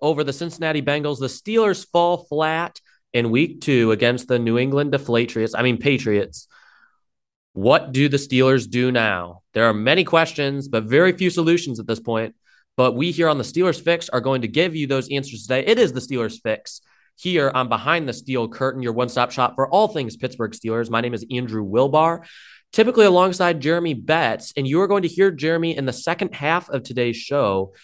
over the Cincinnati Bengals. The Steelers fall flat in week two against the New England Deflatriots. I mean, Patriots. What do the Steelers do now? There are many questions, but very few solutions at this point. But we here on the Steelers Fix are going to give you those answers today. It is the Steelers Fix here on Behind the Steel Curtain, your one stop shop for all things Pittsburgh Steelers. My name is Andrew Wilbar, typically alongside Jeremy Betts. And you are going to hear Jeremy in the second half of today's show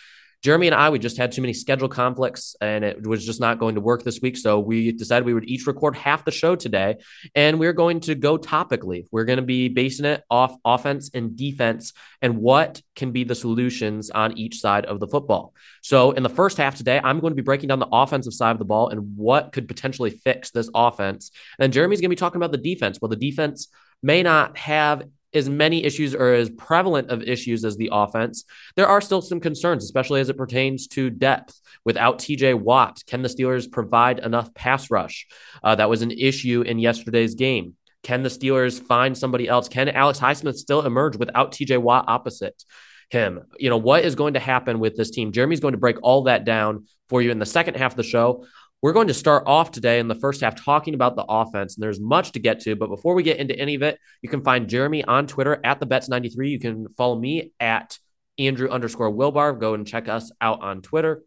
Jeremy and I, we just had too many schedule conflicts and it was just not going to work this week. So we decided we would each record half the show today and we're going to go topically. We're going to be basing it off offense and defense and what can be the solutions on each side of the football. So in the first half today, I'm going to be breaking down the offensive side of the ball and what could potentially fix this offense. And then Jeremy's going to be talking about the defense. Well, the defense may not have as many issues or as prevalent of issues as the offense, there are still some concerns, especially as it pertains to depth. Without TJ Watt, can the Steelers provide enough pass rush? Uh, that was an issue in yesterday's game. Can the Steelers find somebody else? Can Alex Highsmith still emerge without TJ Watt opposite him? You know, what is going to happen with this team? Jeremy's going to break all that down for you in the second half of the show. We're going to start off today in the first half talking about the offense, and there's much to get to. But before we get into any of it, you can find Jeremy on Twitter at the Bets93. You can follow me at Andrew underscore Wilbar. Go and check us out on Twitter.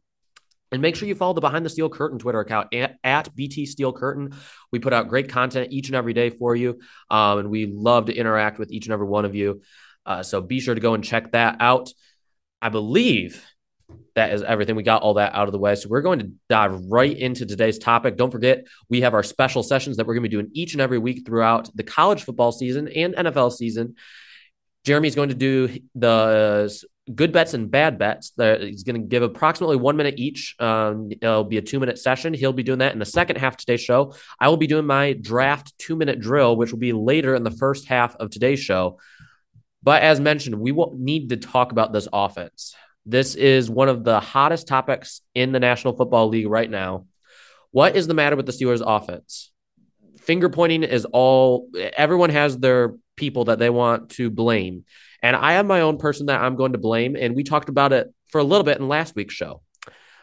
And make sure you follow the Behind the Steel Curtain Twitter account at, at BT Steel Curtain. We put out great content each and every day for you. Um, and we love to interact with each and every one of you. Uh, so be sure to go and check that out. I believe that is everything. We got all that out of the way. So we're going to dive right into today's topic. Don't forget, we have our special sessions that we're going to be doing each and every week throughout the college football season and NFL season. Jeremy's going to do the good bets and bad bets. He's going to give approximately one minute each. Um, it'll be a two minute session. He'll be doing that in the second half of today's show. I will be doing my draft two minute drill, which will be later in the first half of today's show. But as mentioned, we will need to talk about this offense. This is one of the hottest topics in the National Football League right now. What is the matter with the Steelers offense? Finger pointing is all, everyone has their people that they want to blame. And I have my own person that I'm going to blame. And we talked about it for a little bit in last week's show.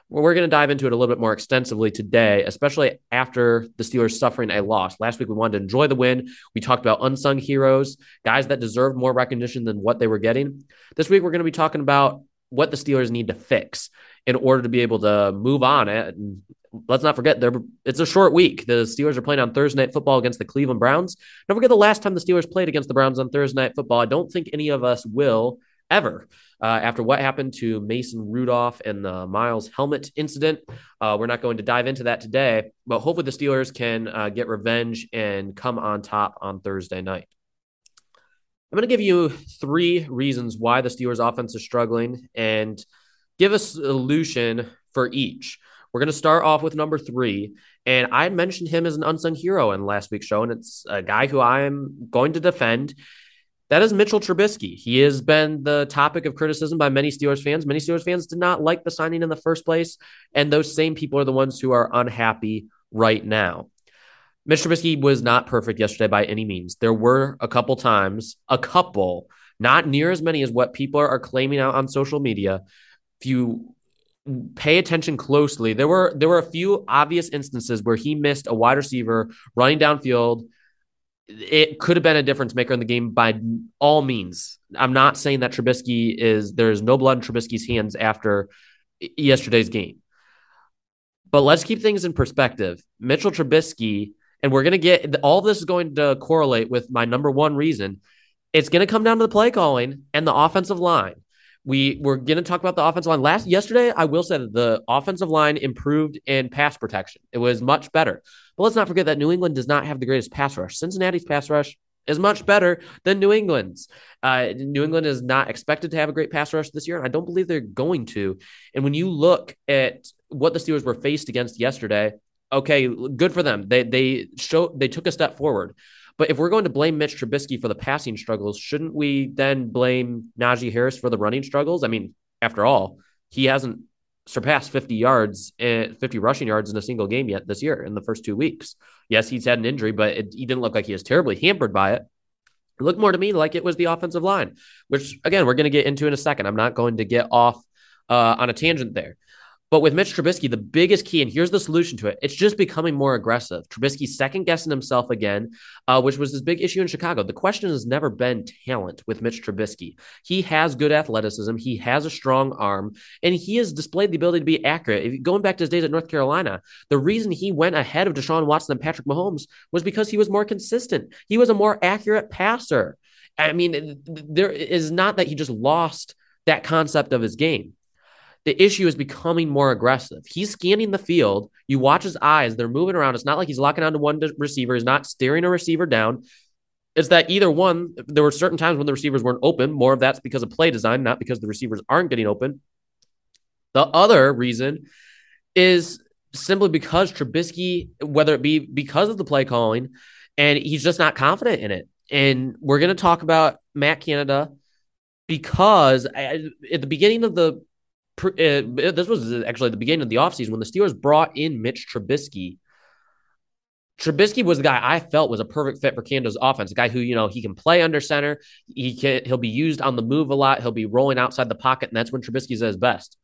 We're going to dive into it a little bit more extensively today, especially after the Steelers suffering a loss. Last week, we wanted to enjoy the win. We talked about unsung heroes, guys that deserved more recognition than what they were getting. This week, we're going to be talking about what the Steelers need to fix in order to be able to move on. And let's not forget, they it's a short week. The Steelers are playing on Thursday night football against the Cleveland Browns. Don't forget the last time the Steelers played against the Browns on Thursday night football. I don't think any of us will ever. Uh, after what happened to Mason Rudolph and the Myles helmet incident, uh, we're not going to dive into that today, but hopefully the Steelers can uh, get revenge and come on top on Thursday night. I'm going to give you three reasons why the Steelers offense is struggling and give a solution for each. We're going to start off with number three. And I mentioned him as an unsung hero in last week's show, and it's a guy who I'm going to defend. That is Mitchell Trubisky. He has been the topic of criticism by many Steelers fans. Many Steelers fans did not like the signing in the first place, and those same people are the ones who are unhappy right now. Mitch Trubisky was not perfect yesterday by any means. There were a couple times, a couple, not near as many as what people are, claiming out on social media. If you pay attention closely, there were there were a few obvious instances where he missed a wide receiver running downfield. It could have been a difference maker in the game by all means. I'm not saying that Trubisky is there's no blood in Trubisky's hands after yesterday's game. But let's keep things in perspective. Mitchell Trubisky and we're going to get all this is going to correlate with my number one reason. It's going to come down to the play calling and the offensive line. We we're going to talk about the offensive line. Last yesterday, I will say that the offensive line improved in pass protection. It was much better. But let's not forget that New England does not have the greatest pass rush. Cincinnati's pass rush is much better than New England's. Uh, New England is not expected to have a great pass rush this year, and I don't believe they're going to. And when you look at what the Steelers were faced against yesterday, okay, good for them. They they show they took a step forward. But if we're going to blame Mitch Trubisky for the passing struggles, shouldn't we then blame Najee Harris for the running struggles? I mean, after all, he hasn't surpassed 50 yards, eh, 50 rushing yards in a single game yet this year in the first two weeks. Yes, he's had an injury, but it, he didn't look like he was terribly hampered by it. It looked more to me like it was the offensive line, which again we're going to get into in a second. I'm not going to get off uh, on a tangent there. But with Mitch Trubisky, the biggest key, and here's the solution to it, it's just becoming more aggressive. Trubisky's second guessing himself again, uh, which was his big issue in Chicago. The question has never been talent with Mitch Trubisky. He has good athleticism, he has a strong arm, and he has displayed the ability to be accurate. If, going back to his days at North Carolina, the reason he went ahead of Deshaun Watson and Patrick Mahomes was because he was more consistent. He was a more accurate passer. I mean, there is not that he just lost that concept of his game. The issue is becoming more aggressive. He's scanning the field. You watch his eyes, they're moving around. It's not like he's locking onto one receiver, he's not staring a receiver down. It's that either one, there were certain times when the receivers weren't open. More of that's because of play design, not because the receivers aren't getting open. The other reason is simply because Trubisky, whether it be because of the play calling, and he's just not confident in it. And we're going to talk about Matt Canada because at the beginning of the uh, this was actually the beginning of the offseason when the Steelers brought in Mitch Trubisky. Trubisky was the guy I felt was a perfect fit for Canada's offense. A guy who, you know, he can play under center. He can he'll be used on the move a lot. He'll be rolling outside the pocket, and that's when Trubisky's at his best.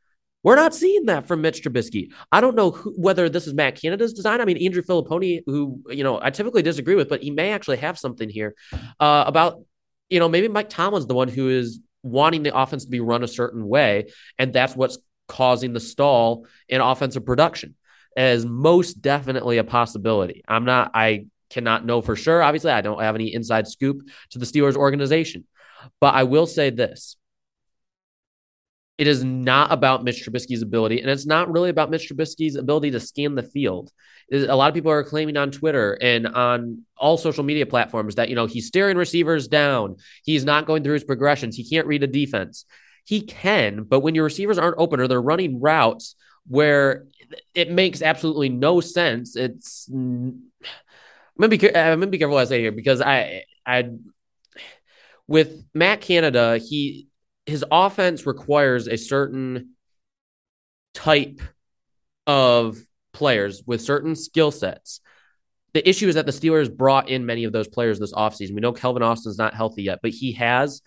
We're not seeing that from Mitch Trubisky. I don't know who, whether this is Matt Canada's design. I mean, Andrew Fillipponi, who you know I typically disagree with, but he may actually have something here uh, about you know maybe Mike Tomlin's the one who is wanting the offense to be run a certain way. And that's what's causing the stall in offensive production as most definitely a possibility. I'm not, I cannot know for sure. Obviously, I don't have any inside scoop to the Steelers organization, but I will say this it is not about Mitch Trubisky's ability, and it's not really about Mitch Trubisky's ability to scan the field. A lot of people are claiming on Twitter and on all social media platforms that you know he's staring receivers down, he's not going through his progressions, he can't read a defense. He can, but when your receivers aren't open or they're running routes where it makes absolutely no sense, it's. I'm gonna be I'm gonna be careful what I say here because I I with Matt Canada he his offense requires a certain type of players with certain skill sets. The issue is that the Steelers brought in many of those players this offseason. We know Calvin Austin's not healthy yet, but he has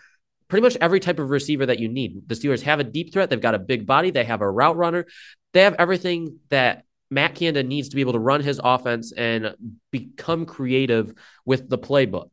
pretty much every type of receiver that you need. The Steelers have a deep threat. They've got a big body. They have a route runner. They have everything that Matt Canada needs to be able to run his offense and become creative with the playbook.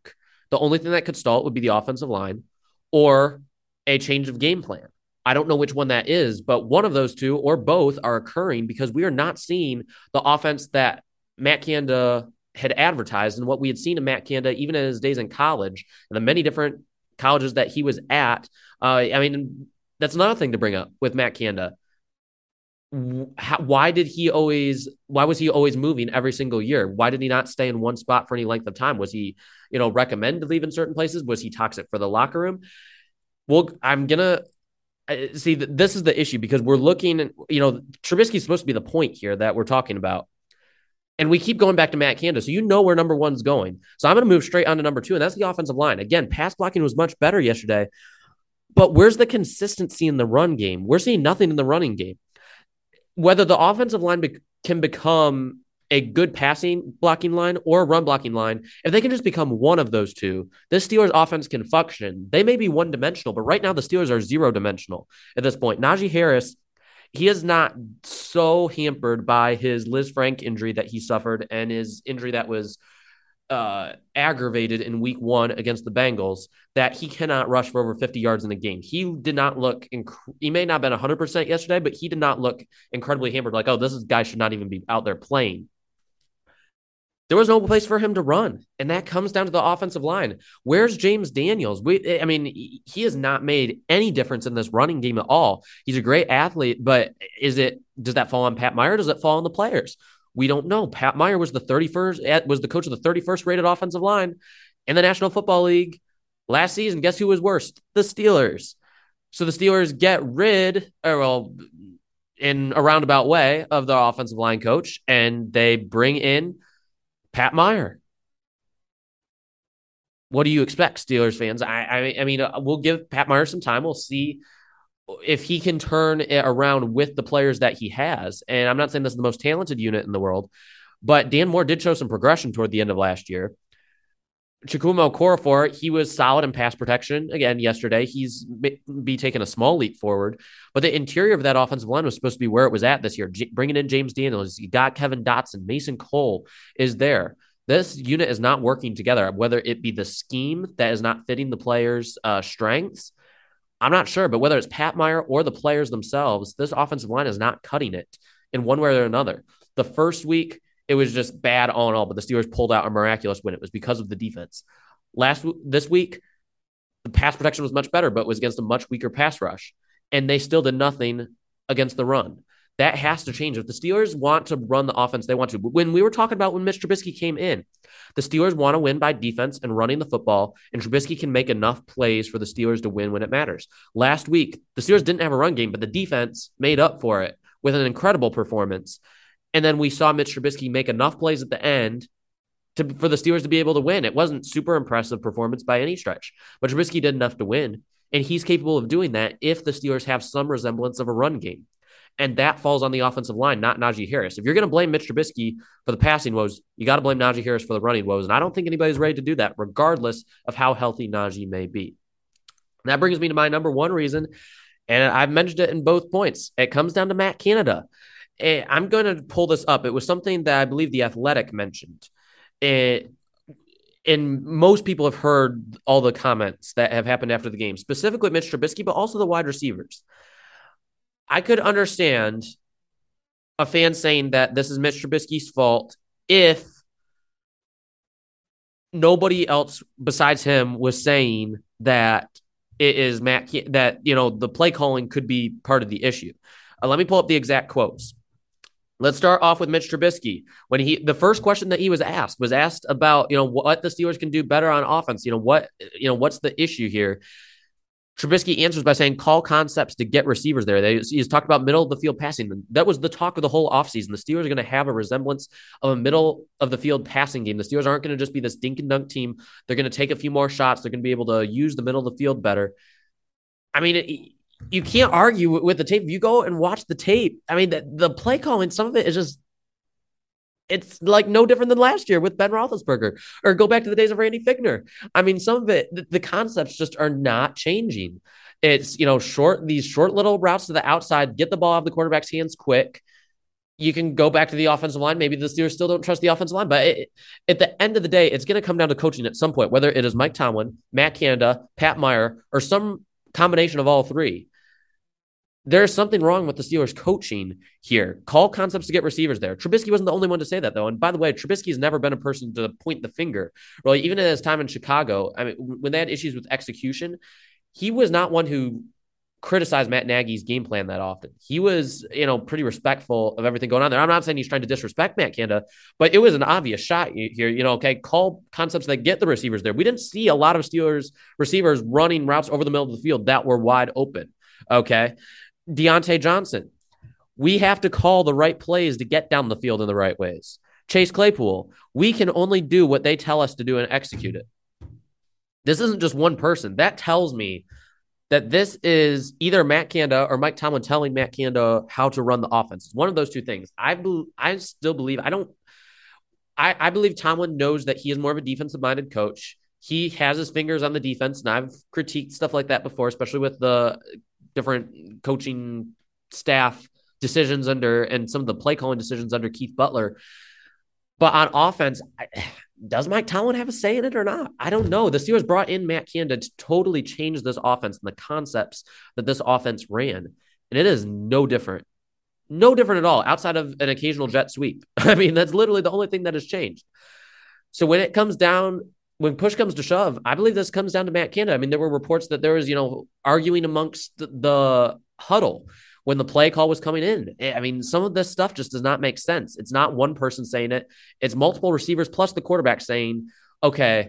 The only thing that could stall it would be the offensive line or a change of game plan. I don't know which one that is, but one of those two or both are occurring because we are not seeing the offense that Matt Canada had advertised and what we had seen in Matt Canada, even in his days in college and the many different colleges that he was at. Uh, I mean, that's another thing to bring up with Matt. How, why did he always why was he always moving every single year why did he not stay in one spot for any length of time was he you know recommended to leave in certain places was he toxic for the locker room well i'm gonna see this is the issue because we're looking you know Trubisky's supposed to be the point here that we're talking about and we keep going back to Matt Canada. So you know where number one's going. So I'm to move straight on to number two, and that's the offensive line. Again, pass blocking was much better yesterday, but where's the consistency in the run game? We're seeing nothing in the running game. Whether the offensive line be- can become a good passing blocking line or a run blocking line, if they can just become one of those two, this Steelers offense can function. They may be one dimensional, but right now the Steelers are zero dimensional at this point. Najee Harris he is not so hampered by his Lisfranc injury that he suffered and his injury that was uh, aggravated in week one against the Bengals that he cannot rush for over 50 yards in a game. He did not look, inc- he may not have been 100% yesterday, but he did not look incredibly hampered like, oh, this is, guy should not even be out there playing there was no place for him to run. And that comes down to the offensive line. Where's James Daniels? We, I mean, he has not made any difference in this running game at all. He's a great athlete, but is it, does that fall on Pat Meyer? Does it fall on the players? We don't know. Pat Meyer was the 31st, was the coach of the 31st rated offensive line in the National Football League last season. Guess who was worst? The Steelers. So the Steelers get rid, or well, in a roundabout way, of the offensive line coach, and they bring in Pat Meyer. What do you expect, Steelers fans? I, I, I mean, uh, we'll give Pat Meyer some time. We'll see if he can turn it around with the players that he has. And I'm not saying this is the most talented unit in the world, but Dan Moore did show some progression toward the end of last year. Chukwuma Okorafor, he was solid in pass protection again yesterday. He's be taking a small leap forward, but the interior of that offensive line was supposed to be where it was at this year. J- bringing in James Daniels, you got Kevin Dotson, Mason Cole is there. This unit is not working together. Whether it be the scheme that is not fitting the players' uh, strengths, I'm not sure. But whether it's Pat Meyer or the players themselves, this offensive line is not cutting it in one way or another. The first week it was just bad all in all. But the Steelers pulled out a miraculous win. It was because of the defense. Last this week, the pass protection was much better, but was against a much weaker pass rush, and they still did nothing against the run. That has to change. If the Steelers want to run the offense they want to, when we were talking about when Mitch Trubisky came in, the Steelers want to win by defense and running the football, and Trubisky can make enough plays for the Steelers to win when it matters. Last week, the Steelers didn't have a run game, but the defense made up for it with an incredible performance. And then we saw Mitch Trubisky make enough plays at the end to, for the Steelers to be able to win. It wasn't super impressive performance by any stretch, but Trubisky did enough to win. And he's capable of doing that if the Steelers have some resemblance of a run game. And that falls on the offensive line, not Najee Harris. If you're going to blame Mitch Trubisky for the passing woes, you got to blame Najee Harris for the running woes. And I don't think anybody's ready to do that, regardless of how healthy Najee may be. And that brings me to my number one reason. And I've mentioned it in both points. It comes down to Matt Canada. Eh, I'm going to pull this up. It was something that I believe the Athletic mentioned. It, eh, and most people have heard all the comments that have happened after the game, specifically Mitch Trubisky, but also the wide receivers. I could understand a fan saying that this is Mitch Trubisky's fault if nobody else besides him was saying that it is Matt that you know the play calling could be part of the issue. Uh, let me pull up the exact quotes. Let's start off with Mitch Trubisky. When he the first question that he was asked was asked about, you know, what the Steelers can do better on offense. You know, what you know, what's the issue here? Trubisky answers by saying call concepts to get receivers there. They, he's talked about middle of the field passing. That was the talk of the whole offseason. The Steelers are going to have a resemblance of a middle of the field passing game. The Steelers aren't going to just be this dink and dunk team. They're going to take a few more shots. They're going to be able to use the middle of the field better. I mean, you can't argue with the tape. If you go and watch the tape, I mean, the, the play calling, some of it is just it's like no different than last year with Ben Roethlisberger, or go back to the days of Randy Fichtner. I mean, some of it, the, the, concepts just are not changing. It's you know short these short little routes to the outside, get the ball out of the quarterback's hands quick. You can go back to the offensive line. Maybe the Steelers still don't trust the offensive line, but it, at the end of the day, it's going to come down to coaching at some point, whether it is Mike Tomlin, Matt Canada, Pat Meyer, or some combination of all three there's something wrong with the Steelers coaching here. Call concepts to get receivers there. Trubisky wasn't the only one to say that though. And by the way, Trubisky has never been a person to point the finger. Really, even in his time in Chicago, I mean, when they had issues with execution, he was not one who criticized Matt Nagy's game plan that often. He was, you know, pretty respectful of everything going on there. I'm not saying he's trying to disrespect Matt Canada, but it was an obvious shot here. You know, okay, call concepts that get the receivers there. We didn't see a lot of Steelers receivers running routes over the middle of the field that were wide open. Okay. Diontae Johnson. We have to call the right plays to get down the field in the right ways. Chase Claypool. We can only do what they tell us to do and execute it. This isn't just one person. That tells me that this is either Matt Canada or Mike Tomlin telling Matt Canada how to run the offense. It's one of those two things. I be, I still believe I don't I, I believe Tomlin knows that he is more of a defensive minded coach. He has his fingers on the defense, and I've critiqued stuff like that before, especially with the different coaching staff decisions under and some of the play calling decisions under Keith Butler. But on offense, I, does Mike Tomlin have a say in it or not? I don't know. The Steelers brought in Matt Canada to totally change this offense and the concepts that this offense ran. And it is no different. No different at all outside of an occasional jet sweep. I mean, that's literally the only thing that has changed. So when it comes down, when push comes to shove, I believe this comes down to Matt Canada. I mean, there were reports that there was, you know, arguing amongst the, huddle when the play call was coming in. Eh, I mean, some of this stuff just does not make sense. It's not one person saying it, it's multiple receivers plus the quarterback saying, okay,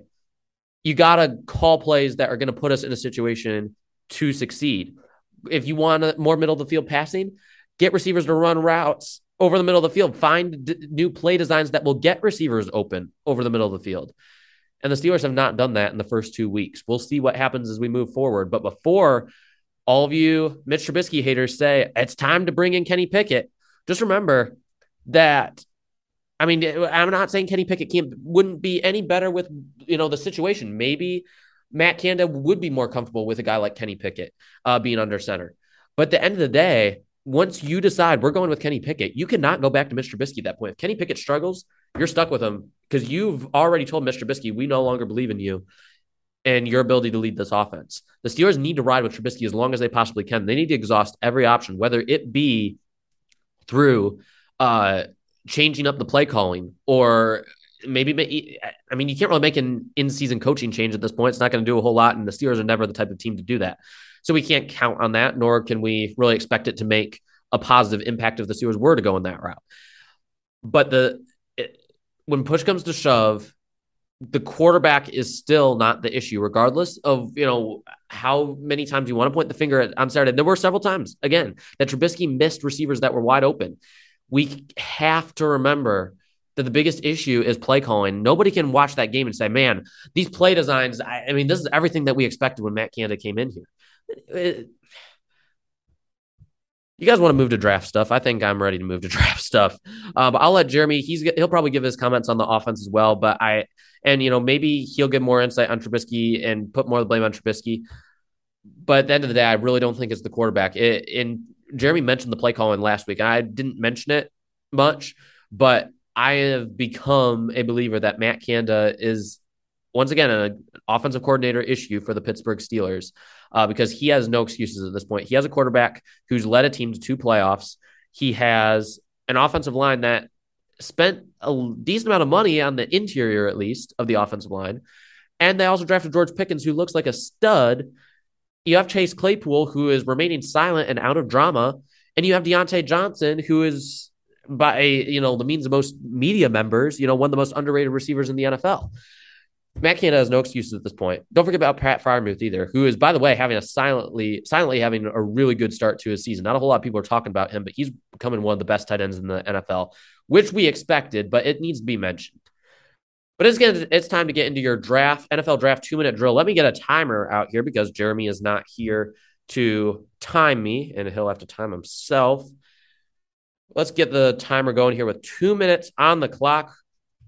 you got to call plays that are going to put us in a situation to succeed. If you want more middle of the field passing, get receivers to run routes over the middle of the field. Find d- new play designs that will get receivers open over the middle of the field. And the Steelers have not done that in the first two weeks. We'll see what happens as we move forward. But before all of you Mitch Trubisky haters say it's time to bring in Kenny Pickett, just remember that. I mean, I'm not saying Kenny Pickett can't wouldn't be any better with you know the situation. Maybe Matt Canada would be more comfortable with a guy like Kenny Pickett uh, being under center. But at the end of the day, once you decide we're going with Kenny Pickett, you cannot go back to Mr. Trubisky at that point. If Kenny Pickett struggles, you're stuck with him because you've already told Mr. Trubisky we no longer believe in you and your ability to lead this offense. The Steelers need to ride with Trubisky as long as they possibly can. They need to exhaust every option, whether it be through uh, changing up the play calling or maybe I mean you can't really make an in-season coaching change at this point. It's not going to do a whole lot, and the Steelers are never the type of team to do that. So we can't count on that, nor can we really expect it to make a positive impact if the Steelers were to go in that route. But the when push comes to shove, the quarterback is still not the issue, regardless of you know how many times you want to point the finger at on Saturday. There were several times again that Trubisky missed receivers that were wide open. We have to remember that the biggest issue is play calling. Nobody can watch that game and say, "Man, these play designs." I, I mean, this is everything that we expected when Matt Canada came in here. It, you guys want to move to draft stuff? I think I'm ready to move to draft stuff. Uh, but I'll let Jeremy. He's he'll probably give his comments on the offense as well. But I and you know maybe he'll get more insight on Trubisky and put more of the blame on Trubisky. But at the end of the day, I really don't think it's the quarterback. It, and Jeremy mentioned the play calling last week. I didn't mention it much, but I have become a believer that Matt Canada is once again an offensive coordinator issue for the Pittsburgh Steelers uh, because he has no excuses at this point. He has a quarterback who's led a team to two playoffs. He has an offensive line that spent a decent amount of money on the interior, at least, of the offensive line. And they also drafted George Pickens, who looks like a stud. You have Chase Claypool, who is remaining silent and out of drama. And you have Diontae Johnson, who is by you know the means of most media members, you know, one of the most underrated receivers in the NFL. Matt Canada has no excuses at this point. Don't forget about Pat Freiermuth either, who is, by the way, having a silently, silently having a really good start to his season. Not a whole lot of people are talking about him, but he's becoming one of the best tight ends in the NFL, which we expected, but it needs to be mentioned. But it's gonna, it's time to get into your draft, NFL draft two minute drill. Let me get a timer out here because Jeremy is not here to time me, and he'll have to time himself. Let's get the timer going here with two minutes on the clock.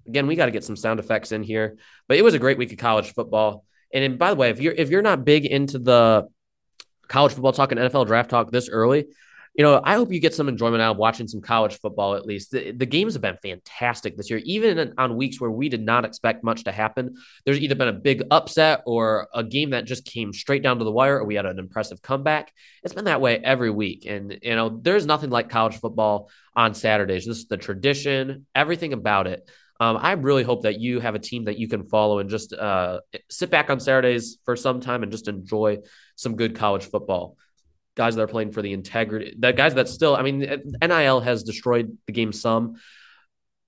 Again, we got to get some sound effects in here. But it was a great week of college football. And, by the way, if you're if you're not big into the college football talk and NFL draft talk this early, you know, I hope you get some enjoyment out of watching some college football at least. The, the, games have been fantastic this year, even on weeks where we did not expect much to happen. There's either been a big upset or a game that just came straight down to the wire, or we had an impressive comeback. It's been that way every week. And, you know, there's nothing like college football on Saturdays. This is the tradition, everything about it. Um, I really hope that you have a team that you can follow and just uh, sit back on Saturdays for some time and just enjoy some good college football guys that are playing for the integrity, that guys that still, I mean, NIL has destroyed the game some,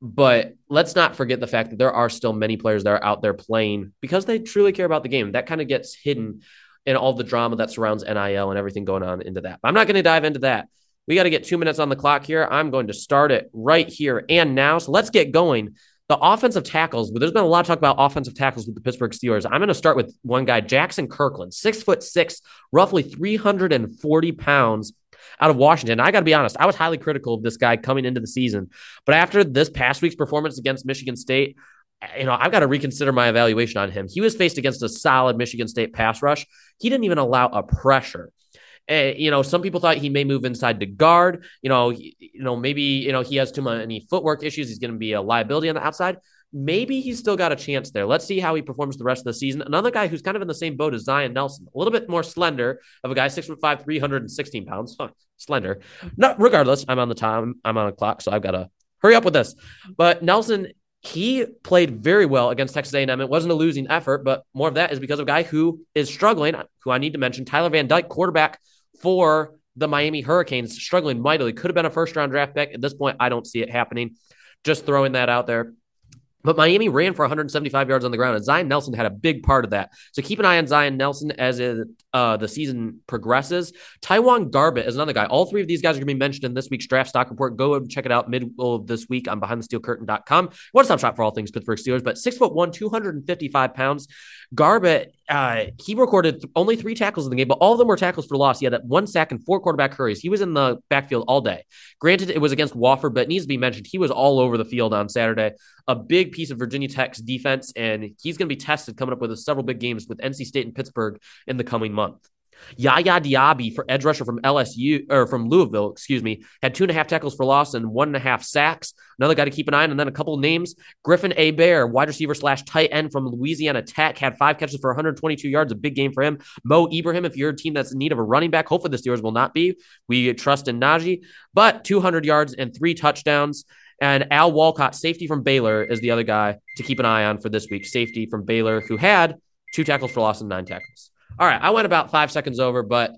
but let's not forget the fact that there are still many players that are out there playing because they truly care about the game. That kind of gets hidden in all the drama that surrounds NIL and everything going on into that. But I'm not going to dive into that. We got to get two minutes on the clock here. I'm going to start it right here and now. So let's get going the offensive tackles, there's been a lot of talk about offensive tackles with the Pittsburgh Steelers. I'm going to start with one guy, Jaxson Kirkland, six foot six, roughly 340 pounds out of Washington. I got to be honest, I was highly critical of this guy coming into the season. But after this past week's performance against Michigan State, you know, I've got to reconsider my evaluation on him. He was faced against a solid Michigan State pass rush. He didn't even allow a pressure. Uh, you know, some people thought he may move inside to guard. You know, he, you know, maybe you know he has too many footwork issues. He's going to be a liability on the outside. Maybe he's still got a chance there. Let's see how he performs the rest of the season. Another guy who's kind of in the same boat as Zion Nelson, a little bit more slender of a guy, six foot five, 316 pounds. Huh, slender. Not regardless, I'm on the time, I'm on a clock, so I've got to hurry up with this. But Nelson, he played very well against Texas A&M. It wasn't a losing effort, but more of that is because of a guy who is struggling, who I need to mention, Tyler Van Dyke, quarterback for the Miami Hurricanes, struggling mightily. Could have been a first round draft pick. At this point, I don't see it happening. Just throwing that out there. But Miami ran for 175 yards on the ground, and Zion Nelson had a big part of that. So keep an eye on Zion Nelson as it, uh, the season progresses. TyJuan Garbutt is another guy. All three of these guys are going to be mentioned in this week's draft stock report. Go and check it out middle of this week on BehindTheSteelCurtain.com. One stop shop for all things Pittsburgh Steelers. But six foot one, 255 pounds. Garbutt, uh, he recorded only three tackles in the game, but all of them were tackles for loss. He had that one sack and four quarterback hurries. He was in the backfield all day. Granted, it was against Wofford, but it needs to be mentioned he was all over the field on Saturday. A big piece of Virginia Tech's defense, and he's going to be tested coming up with several big games with NC State and Pittsburgh in the coming month. Yaya Diaby for edge rusher from LSU or from Louisville, excuse me, had two and a half tackles for loss and one and a half sacks. Another guy to keep an eye on, and then a couple names. Griffin Hebert, wide receiver slash tight end from Louisiana Tech, had five catches for 122 yards, a big game for him. Mo Ibrahim, if you're a team that's in need of a running back, hopefully the Steelers will not be. We trust in Najee, but 200 yards and three touchdowns. And Al Walcott, safety from Baylor, is the other guy to keep an eye on for this week. Safety from Baylor, who had two tackles for loss and nine tackles. All right, I went about five seconds over, but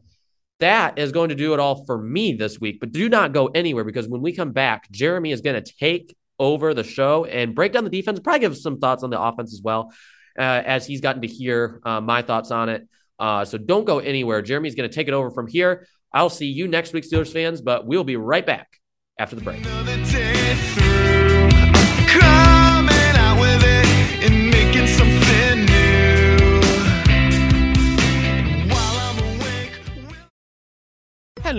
that is going to do it all for me this week. But do not go anywhere because when we come back, Jeremy is going to take over the show and break down the defense, probably give some thoughts on the offense as well, uh, as he's gotten to hear uh, my thoughts on it. Uh, so don't go anywhere. Jeremy's going to take it over from here. I'll see you next week, Steelers fans, but we'll be right back after the break.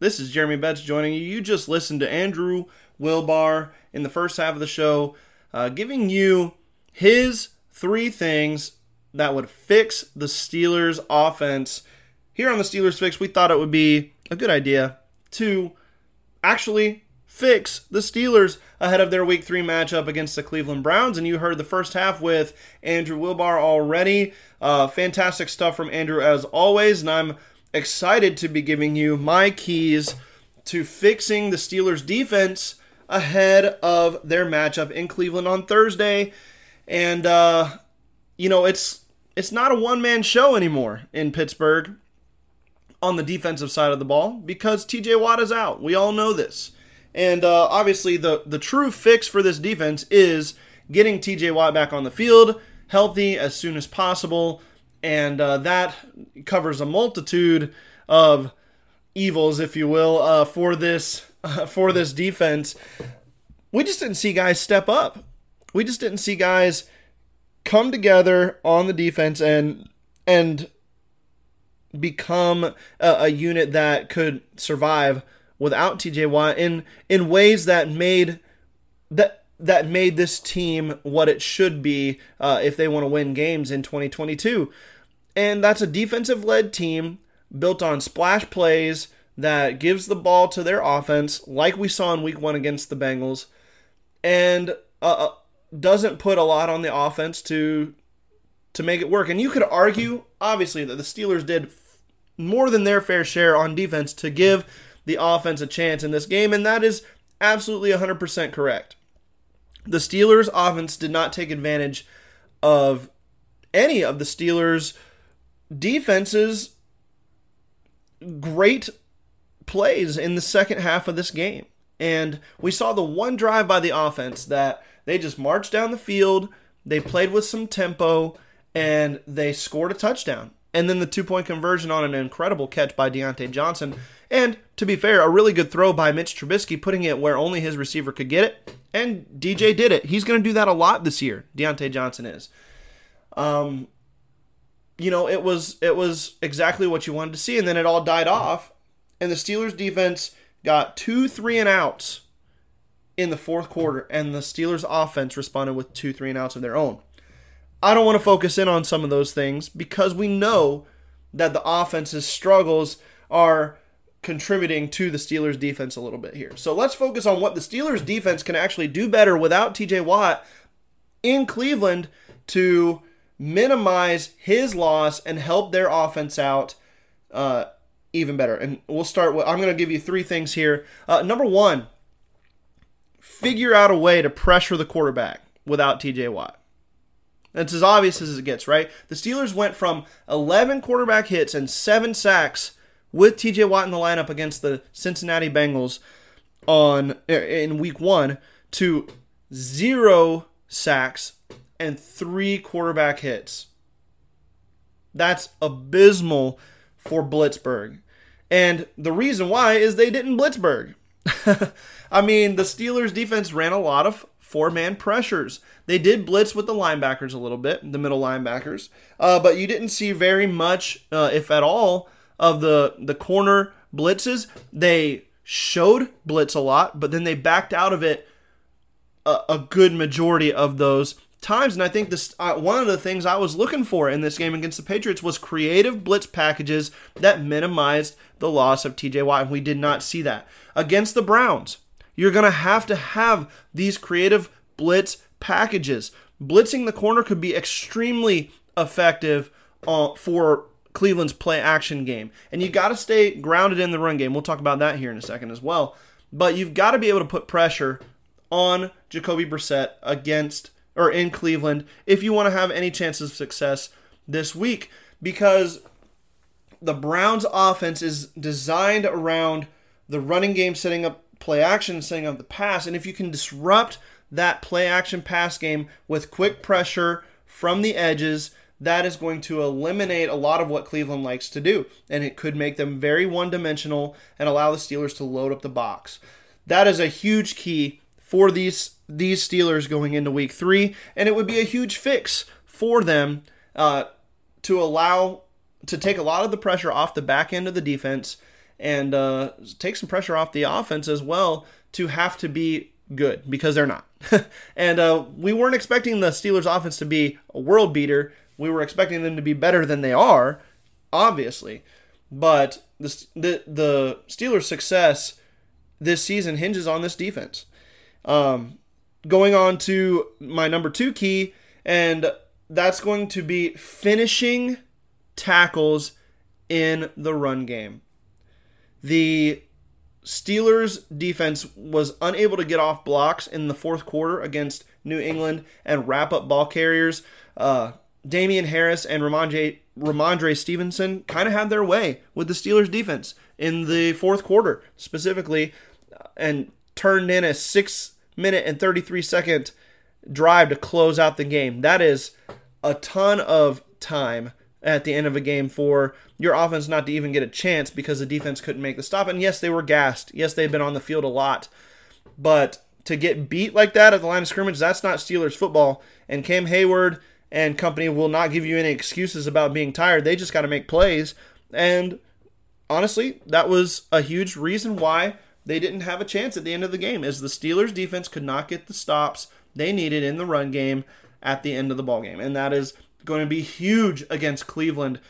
This is Jeremy Betts joining you. You just listened to Andrew Wilbar in the first half of the show, uh, giving you his three things that would fix the Steelers' offense. Here on the Steelers Fix, we thought it would be a good idea to actually fix the Steelers ahead of their Week 3 matchup against the Cleveland Browns. And you heard the first half with Andrew Wilbar already. Uh, fantastic stuff from Andrew as always. And I'm excited to be giving you my keys to fixing the Steelers' defense ahead of their matchup in Cleveland on Thursday. And uh, you know, it's it's not a one-man show anymore in Pittsburgh. on the defensive side of the ball because TJ Watt is out. We all know this. And uh, obviously, the, the true fix for this defense is getting TJ Watt back on the field, healthy as soon as possible. And uh, that covers a multitude of evils, if you will, uh, for this for this defense. We just didn't see guys step up. We just didn't see guys come together on the defense and and become a, a unit that could survive without TJ Watt in in ways that made that that made this team what it should be uh, if they want to win games in 2022. And that's a defensive led team built on splash plays that gives the ball to their offense, like we saw in week one against the Bengals, and uh, uh doesn't put a lot on the offense to to make it work. And you could argue, obviously, that the Steelers did more than their fair share on defense to give the offense a chance in this game, and that is absolutely 100% correct. The Steelers' offense did not take advantage of any of the Steelers' defense's great plays in the second half of this game. And we saw the one drive by the offense that they just marched down the field, they played with some tempo, and they scored a touchdown. And then the two point conversion on an incredible catch by Diontae Johnson. And to be fair, a really good throw by Mitch Trubisky, putting it where only his receiver could get it. And DJ did it. He's going to do that a lot this year. Diontae Johnson is. Um, you know, it was it was exactly what you wanted to see, and then it all died off. And the Steelers defense got two three and outs in the fourth quarter, and the Steelers offense responded with two three and outs of their own. I don't want to focus in on some of those things because we know that the offense's struggles are contributing to the Steelers defense a little bit here. So let's focus on what the Steelers defense can actually do better without TJ Watt in Cleveland to minimize his loss and help their offense out uh, even better. And we'll start with I'm going to give you three things here. Uh, number one, figure out a way to pressure the quarterback without TJ Watt. It's as obvious as it gets, right? The Steelers went from 11 quarterback hits and seven sacks with TJ Watt in the lineup against the Cincinnati Bengals on in week 1 to zero sacks and three quarterback hits. That's abysmal for Blitzburgh. And the reason why is they didn't Blitzburgh. I mean, the Steelers defense ran a lot of four man pressures. They did blitz with the linebackers a little bit, the middle linebackers, uh, but you didn't see very much, uh, if at all, of the the corner blitzes. They showed blitz a lot, but then they backed out of it a, a good majority of those times. And I think this uh, one of the things I was looking for in this game against the Patriots was creative blitz packages that minimized the loss of TJ Watt, and we did not see that against the Browns. You're going to have to have these creative blitz packages. Blitzing the corner could be extremely effective uh, for Cleveland's play action game. And you got to stay grounded in the run game. We'll talk about that here in a second as well. But you've got to be able to put pressure on Jacoby Brissett against or in Cleveland if you want to have any chances of success this week because the Browns offense is designed around the running game setting up play action, setting up the pass. And if you can disrupt that play action pass game with quick pressure from the edges, that is going to eliminate a lot of what Cleveland likes to do. And it could make them very one dimensional and allow the Steelers to load up the box. That is a huge key for these these Steelers going into week three, and it would be a huge fix for them uh, to allow to take a lot of the pressure off the back end of the defense and uh, take some pressure off the offense as well to have to be good because they're not. and uh, we weren't expecting the Steelers' offense to be a world beater. We were expecting them to be better than they are, obviously. But the the, the Steelers' success this season hinges on this defense. Um, going on to my number two key, and that's going to be finishing tackles in the run game. The Steelers defense was unable to get off blocks in the fourth quarter against New England and wrap up ball carriers. Uh, Damien Harris and Ramondre, Rhamondre Stevenson kind of had their way with the Steelers defense in the fourth quarter, specifically, uh, and turned in a six minute and 33 second drive to close out the game. That is a ton of time at the end of a game for your offense not to even get a chance because the defense couldn't make the stop. And yes, they were gassed. Yes, they've been on the field a lot. But to get beat like that at the line of scrimmage, that's not Steelers football. And Cam Heyward and company will not give you any excuses about being tired. They just got to make plays. And honestly, that was a huge reason why they didn't have a chance at the end of the game is the Steelers defense could not get the stops they needed in the run game at the end of the ball game. And that is going to be huge against Cleveland.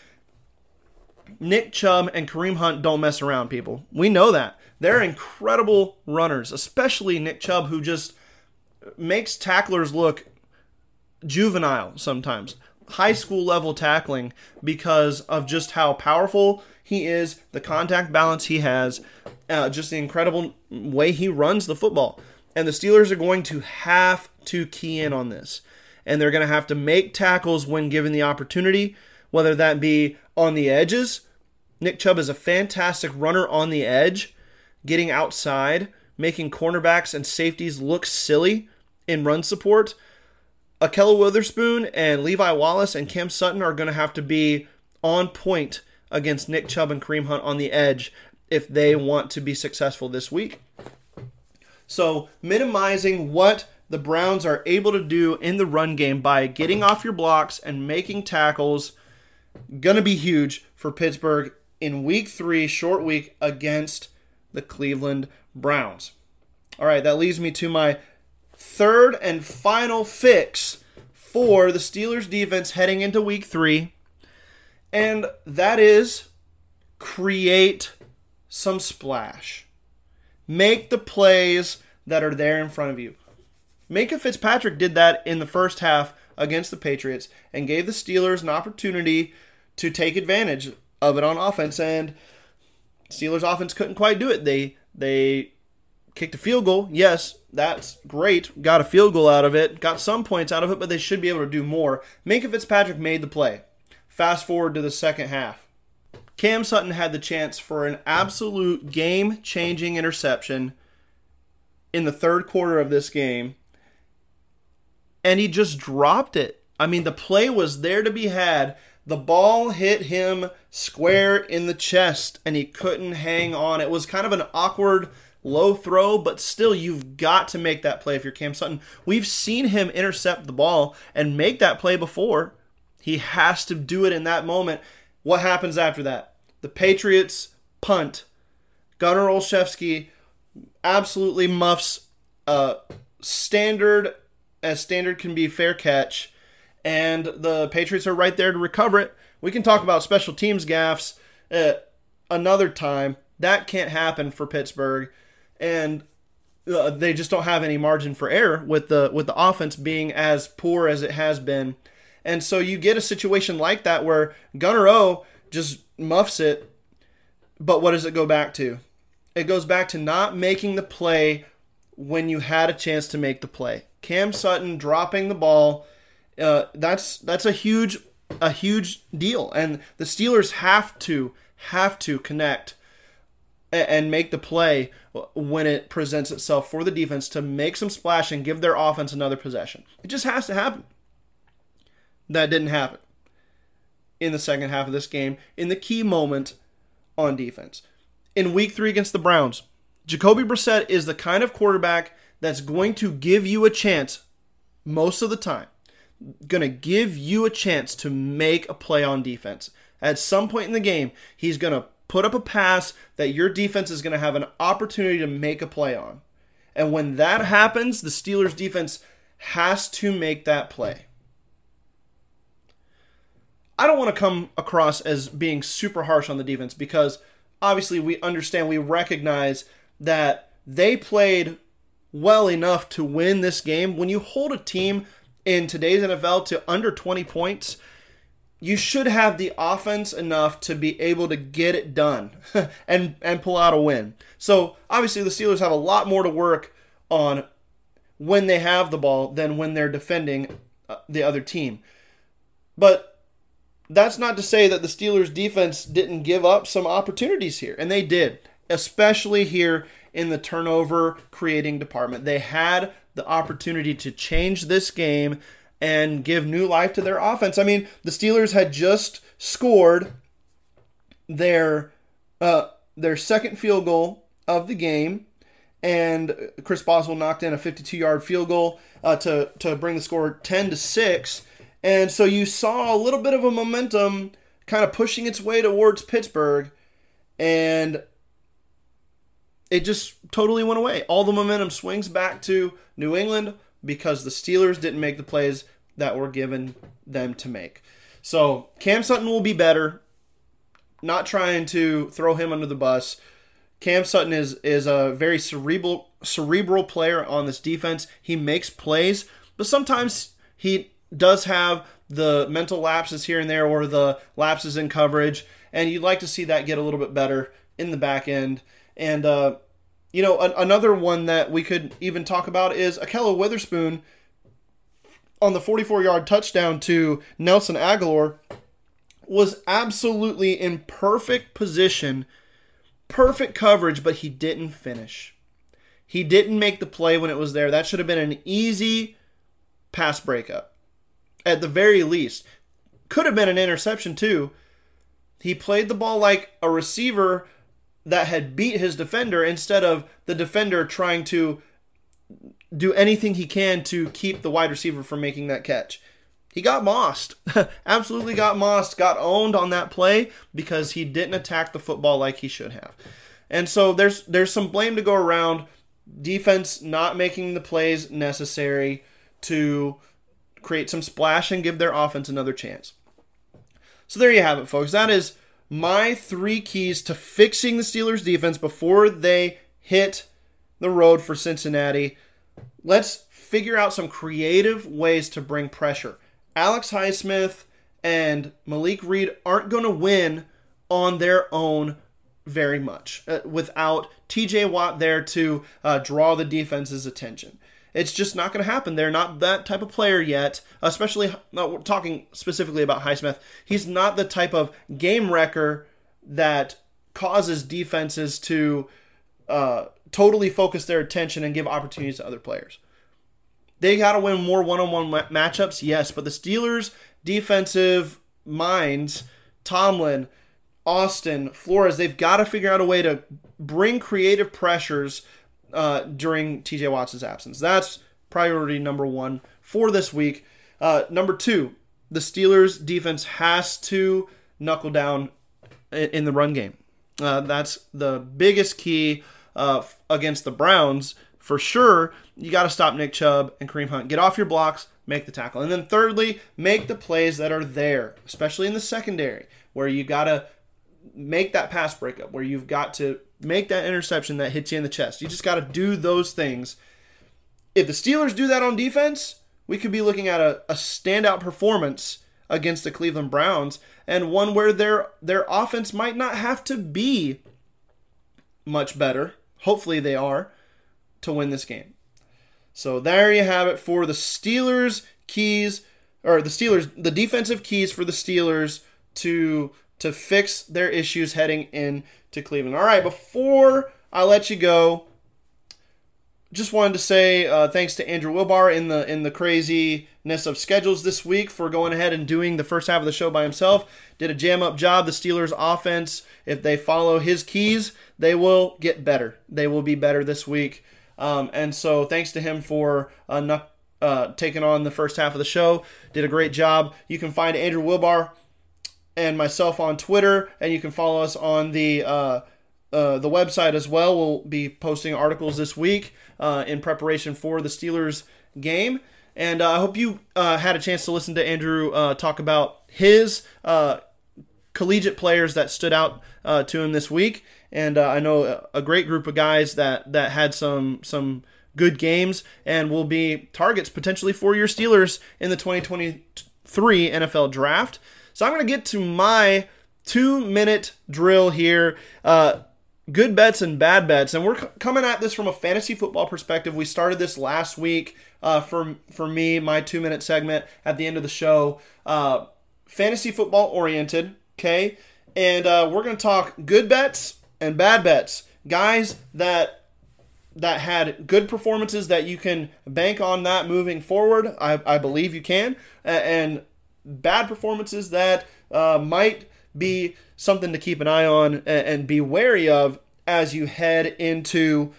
Nick Chubb and Kareem Hunt don't mess around, people. We know that. They're incredible runners, especially Nick Chubb, who just makes tacklers look juvenile sometimes. High school level tackling because of just how powerful he is, the contact balance he has, uh, just the incredible way he runs the football. And the Steelers are going to have to key in on this. And they're going to have to make tackles when given the opportunity, whether that be on the edges. Nick Chubb is a fantastic runner on the edge, getting outside, making cornerbacks and safeties look silly in run support. Ahkello Witherspoon and Levi Wallace and Cam Sutton are going to have to be on point against Nick Chubb and Kareem Hunt on the edge if they want to be successful this week. So, minimizing what the Browns are able to do in the run game by getting off your blocks and making tackles going to be huge for Pittsburgh in week 3, short week against the Cleveland Browns. All right, that leads me to my third and final fix for the Steelers defense heading into week 3 and that is create some splash. Make the plays that are there in front of you. Minkah Fitzpatrick did that in the first half against the Patriots and gave the Steelers an opportunity to take advantage of it on offense. And Steelers offense couldn't quite do it. They they kicked a field goal. Yes, that's great. Got a field goal out of it. Got some points out of it, but they should be able to do more. Minkah Fitzpatrick made the play. Fast forward to the second half. Cam Sutton had the chance for an absolute game changing interception in the third quarter of this game, and he just dropped it. I mean, the play was there to be had. The ball hit him square in the chest, and he couldn't hang on. It was kind of an awkward low throw, but still, you've got to make that play if you're Cam Sutton. We've seen him intercept the ball and make that play before. He has to do it in that moment. What happens after that? The Patriots punt. Gunnar Olszewski absolutely muffs a standard as standard can be fair catch, and the Patriots are right there to recover it. We can talk about special teams gaffes at another time. That can't happen for Pittsburgh, and uh, they just don't have any margin for error with the with the offense being as poor as it has been. And so you get a situation like that where Gunnar O just muffs it. But what does it go back to? It goes back to not making the play when you had a chance to make the play. Cam Sutton dropping the ball. Uh, that's that's a huge a huge deal, and the Steelers have to have to connect and make the play when it presents itself for the defense to make some splash and give their offense another possession. It just has to happen. That didn't happen in the second half of this game in the key moment on defense. In week three against the Browns, Jacoby Brissett is the kind of quarterback that's going to give you a chance most of the time. Going to give you a chance to make a play on defense. At some point in the game, he's going to put up a pass that your defense is going to have an opportunity to make a play on. And when that happens, the Steelers defense has to make that play. I don't want to come across as being super harsh on the defense because obviously we understand, we recognize that they played well enough to win this game. When you hold a team in today's NFL to under 20 points, you should have the offense enough to be able to get it done and and pull out a win. So obviously the Steelers have a lot more to work on when they have the ball than when they're defending uh, the other team. But that's not to say that the Steelers defense didn't give up some opportunities here, and they did, especially here in the turnover creating department. They had the opportunity to change this game and give new life to their offense. I mean, the Steelers had just scored their uh, their second field goal of the game, and Chris Boswell knocked in a 52-yard field goal uh, to to bring the score 10 to six. And so you saw a little bit of a momentum kind of pushing its way towards Pittsburgh, and it just totally went away. All the momentum swings back to New England because the Steelers didn't make the plays that were given them to make. So Cam Sutton will be better. Not trying to throw him under the bus. Cam Sutton is is a very cerebral cerebral player on this defense. He makes plays, but sometimes he does have the mental lapses here and there or the lapses in coverage, and you'd like to see that get a little bit better in the back end. And uh, you know, a- another one that we could even talk about is Ahkello Witherspoon on the 44 yard touchdown to Nelson Agholor was absolutely in perfect position, perfect coverage, but he didn't finish. He didn't make the play when it was there. That should have been an easy pass breakup. At the very least, could have been an interception too. He played the ball like a receiver that had beat his defender instead of the defender trying to do anything he can to keep the wide receiver from making that catch. He got mossed. Absolutely got mossed, got owned on that play because he didn't attack the football like he should have. And so there's there's some blame to go around defense not making the plays necessary to create some splash and give their offense another chance. So there you have it, folks. That is my three keys to fixing the Steelers defense before they hit the road for Cincinnati. Let's figure out some creative ways to bring pressure. Alex Highsmith and Malik Reed aren't going to win on their own very much uh, without TJ Watt there to uh, draw the defense's attention. It's just not going to happen. They're not that type of player yet, especially not talking specifically about Highsmith. He's not the type of game wrecker that causes defenses to uh, totally focus their attention and give opportunities to other players. They got to win more one on one matchups, yes, but the Steelers' defensive minds, Tomlin, Austin, Flores, they've got to figure out a way to bring creative pressures uh, during TJ Watts' absence. That's priority number one for this week. Uh, number two, the Steelers' defense has to knuckle down in the run game. Uh, that's the biggest key uh, against the Browns for sure. You got to stop Nick Chubb and Kareem Hunt. Get off your blocks, make the tackle. And then thirdly, make the plays that are there, especially in the secondary, where you got to make that pass breakup, where you've got to make that interception that hits you in the chest. You just got to do those things. If the Steelers do that on defense, we could be looking at a, a standout performance against the Cleveland Browns and one where their their offense might not have to be much better. Hopefully they are to win this game. So there you have it for the Steelers keys or the Steelers the defensive keys for the Steelers to to fix their issues heading in to Cleveland. All right, before I let you go, just wanted to say uh, thanks to Andrew Wilbar in the in the craziness of schedules this week for going ahead and doing the first half of the show by himself. Did a jam up job. The Steelers offense, if they follow his keys, they will get better. They will be better this week. Um, and so thanks to him for uh, uh, taking on the first half of the show. Did a great job. You can find Andrew Wilbar and myself on Twitter, and you can follow us on the uh, uh, the website as well. We'll be posting articles this week uh, in preparation for the Steelers game. And uh, I hope you uh, had a chance to listen to Andrew uh, talk about his collegiate players that stood out to him this week. And I know a great group of guys that that had some some good games and will be targets potentially for your Steelers in the 2023 NFL Draft. So I'm going to get to my two minute drill here. Uh, good bets and bad bets, and we're c- coming at this from a fantasy football perspective. We started this last week uh, for for me, my two minute segment at the end of the show. Uh, fantasy football oriented, okay? And uh, we're going to talk good bets and bad bets. Guys that that had good performances that you can bank on that moving forward. I, I believe you can. And bad performances that uh, might be something to keep an eye on and be wary of as you head into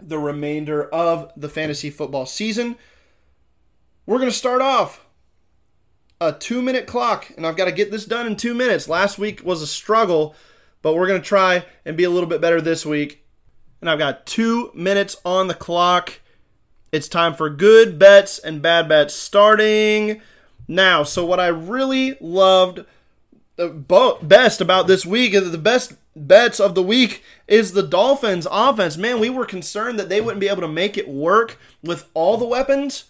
the remainder of the fantasy football season. We're going to start off a two minute clock, and I've got to get this done in two minutes. Last week was a struggle, but we're going to try and be a little bit better this week. And I've got two minutes on the clock. It's time for good bets and bad bets starting now. So, what I really loved the best about this week, the best bets of the week, is the Dolphins' offense. Man, we were concerned that they wouldn't be able to make it work with all the weapons.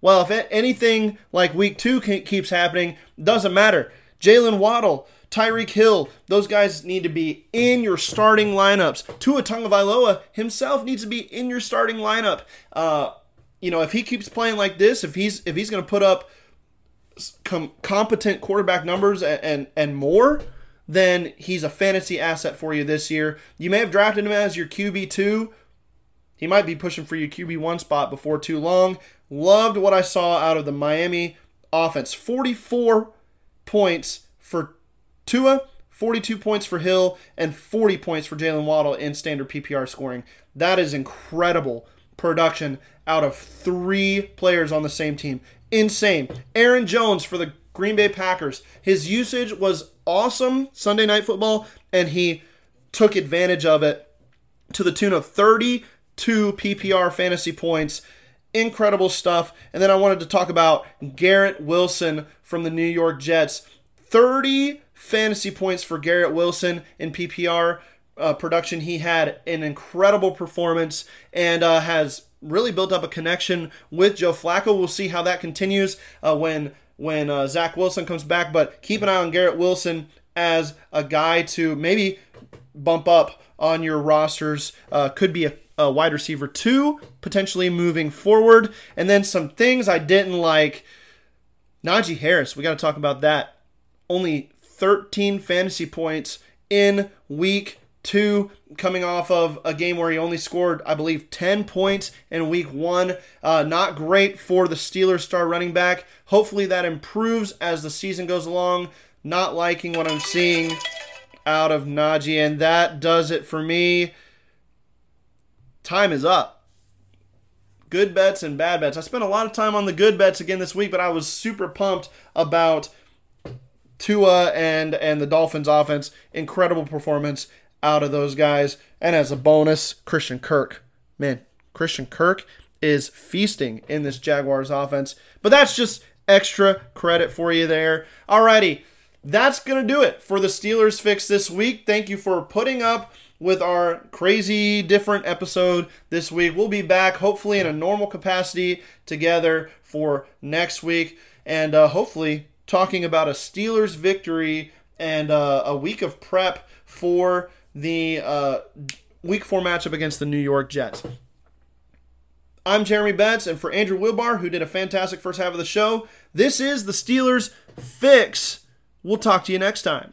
Well, if anything like week two keeps happening, doesn't matter. Jaylen Waddle, Tyreek Hill, those guys need to be in your starting lineups. Tua Tagovailoa himself needs to be in your starting lineup. Uh, you know, if he keeps playing like this, if he's if he's going to put up com- competent quarterback numbers and, and and more, then he's a fantasy asset for you this year. You may have drafted him as your QB two. He might be pushing for your QB one spot before too long. Loved what I saw out of the Miami offense. 44 points for Tua, 42 points for Hill, and 40 points for Jaylen Waddle in standard PPR scoring. That is incredible production out of three players on the same team. Insane. Aaron Jones for the Green Bay Packers. His usage was awesome Sunday night football, and he took advantage of it to the tune of 32 PPR fantasy points. Incredible stuff. And then I wanted to talk about Garrett Wilson from the New York Jets. 30 fantasy points for Garrett Wilson in PPR uh, production. He had an incredible performance and uh, has really built up a connection with Joe Flacco. We'll see how that continues uh, when when uh, Zach Wilson comes back. But keep an eye on Garrett Wilson as a guy to maybe bump up on your rosters. Uh, could be a, a wide receiver two potentially moving forward. And then some things I didn't like. Najee Harris, we got to talk about that. Only 13 fantasy points in week two, coming off of a game where he only scored, I believe, 10 points in week one. Uh, not great for the Steelers star running back. Hopefully that improves as the season goes along. Not liking what I'm seeing out of Najee, and that does it for me. Time is up. Good bets and bad bets. I spent a lot of time on the good bets again this week, but I was super pumped about Tua and and the Dolphins offense, incredible performance out of those guys. And as a bonus, Christian Kirk. Man, Christian Kirk is feasting in this Jaguars offense. But that's just extra credit for you there. Alrighty, that's going to do it for the Steelers fix this week. Thank you for putting up with our crazy different episode this week. We'll be back hopefully in a normal capacity together for next week and uh, hopefully talking about a Steelers victory and uh, a week of prep for the uh, week four matchup against the New York Jets. I'm Jeremy Betts, and for Andrew Wilbar, who did a fantastic first half of the show, this is the Steelers Fix. We'll talk to you next time.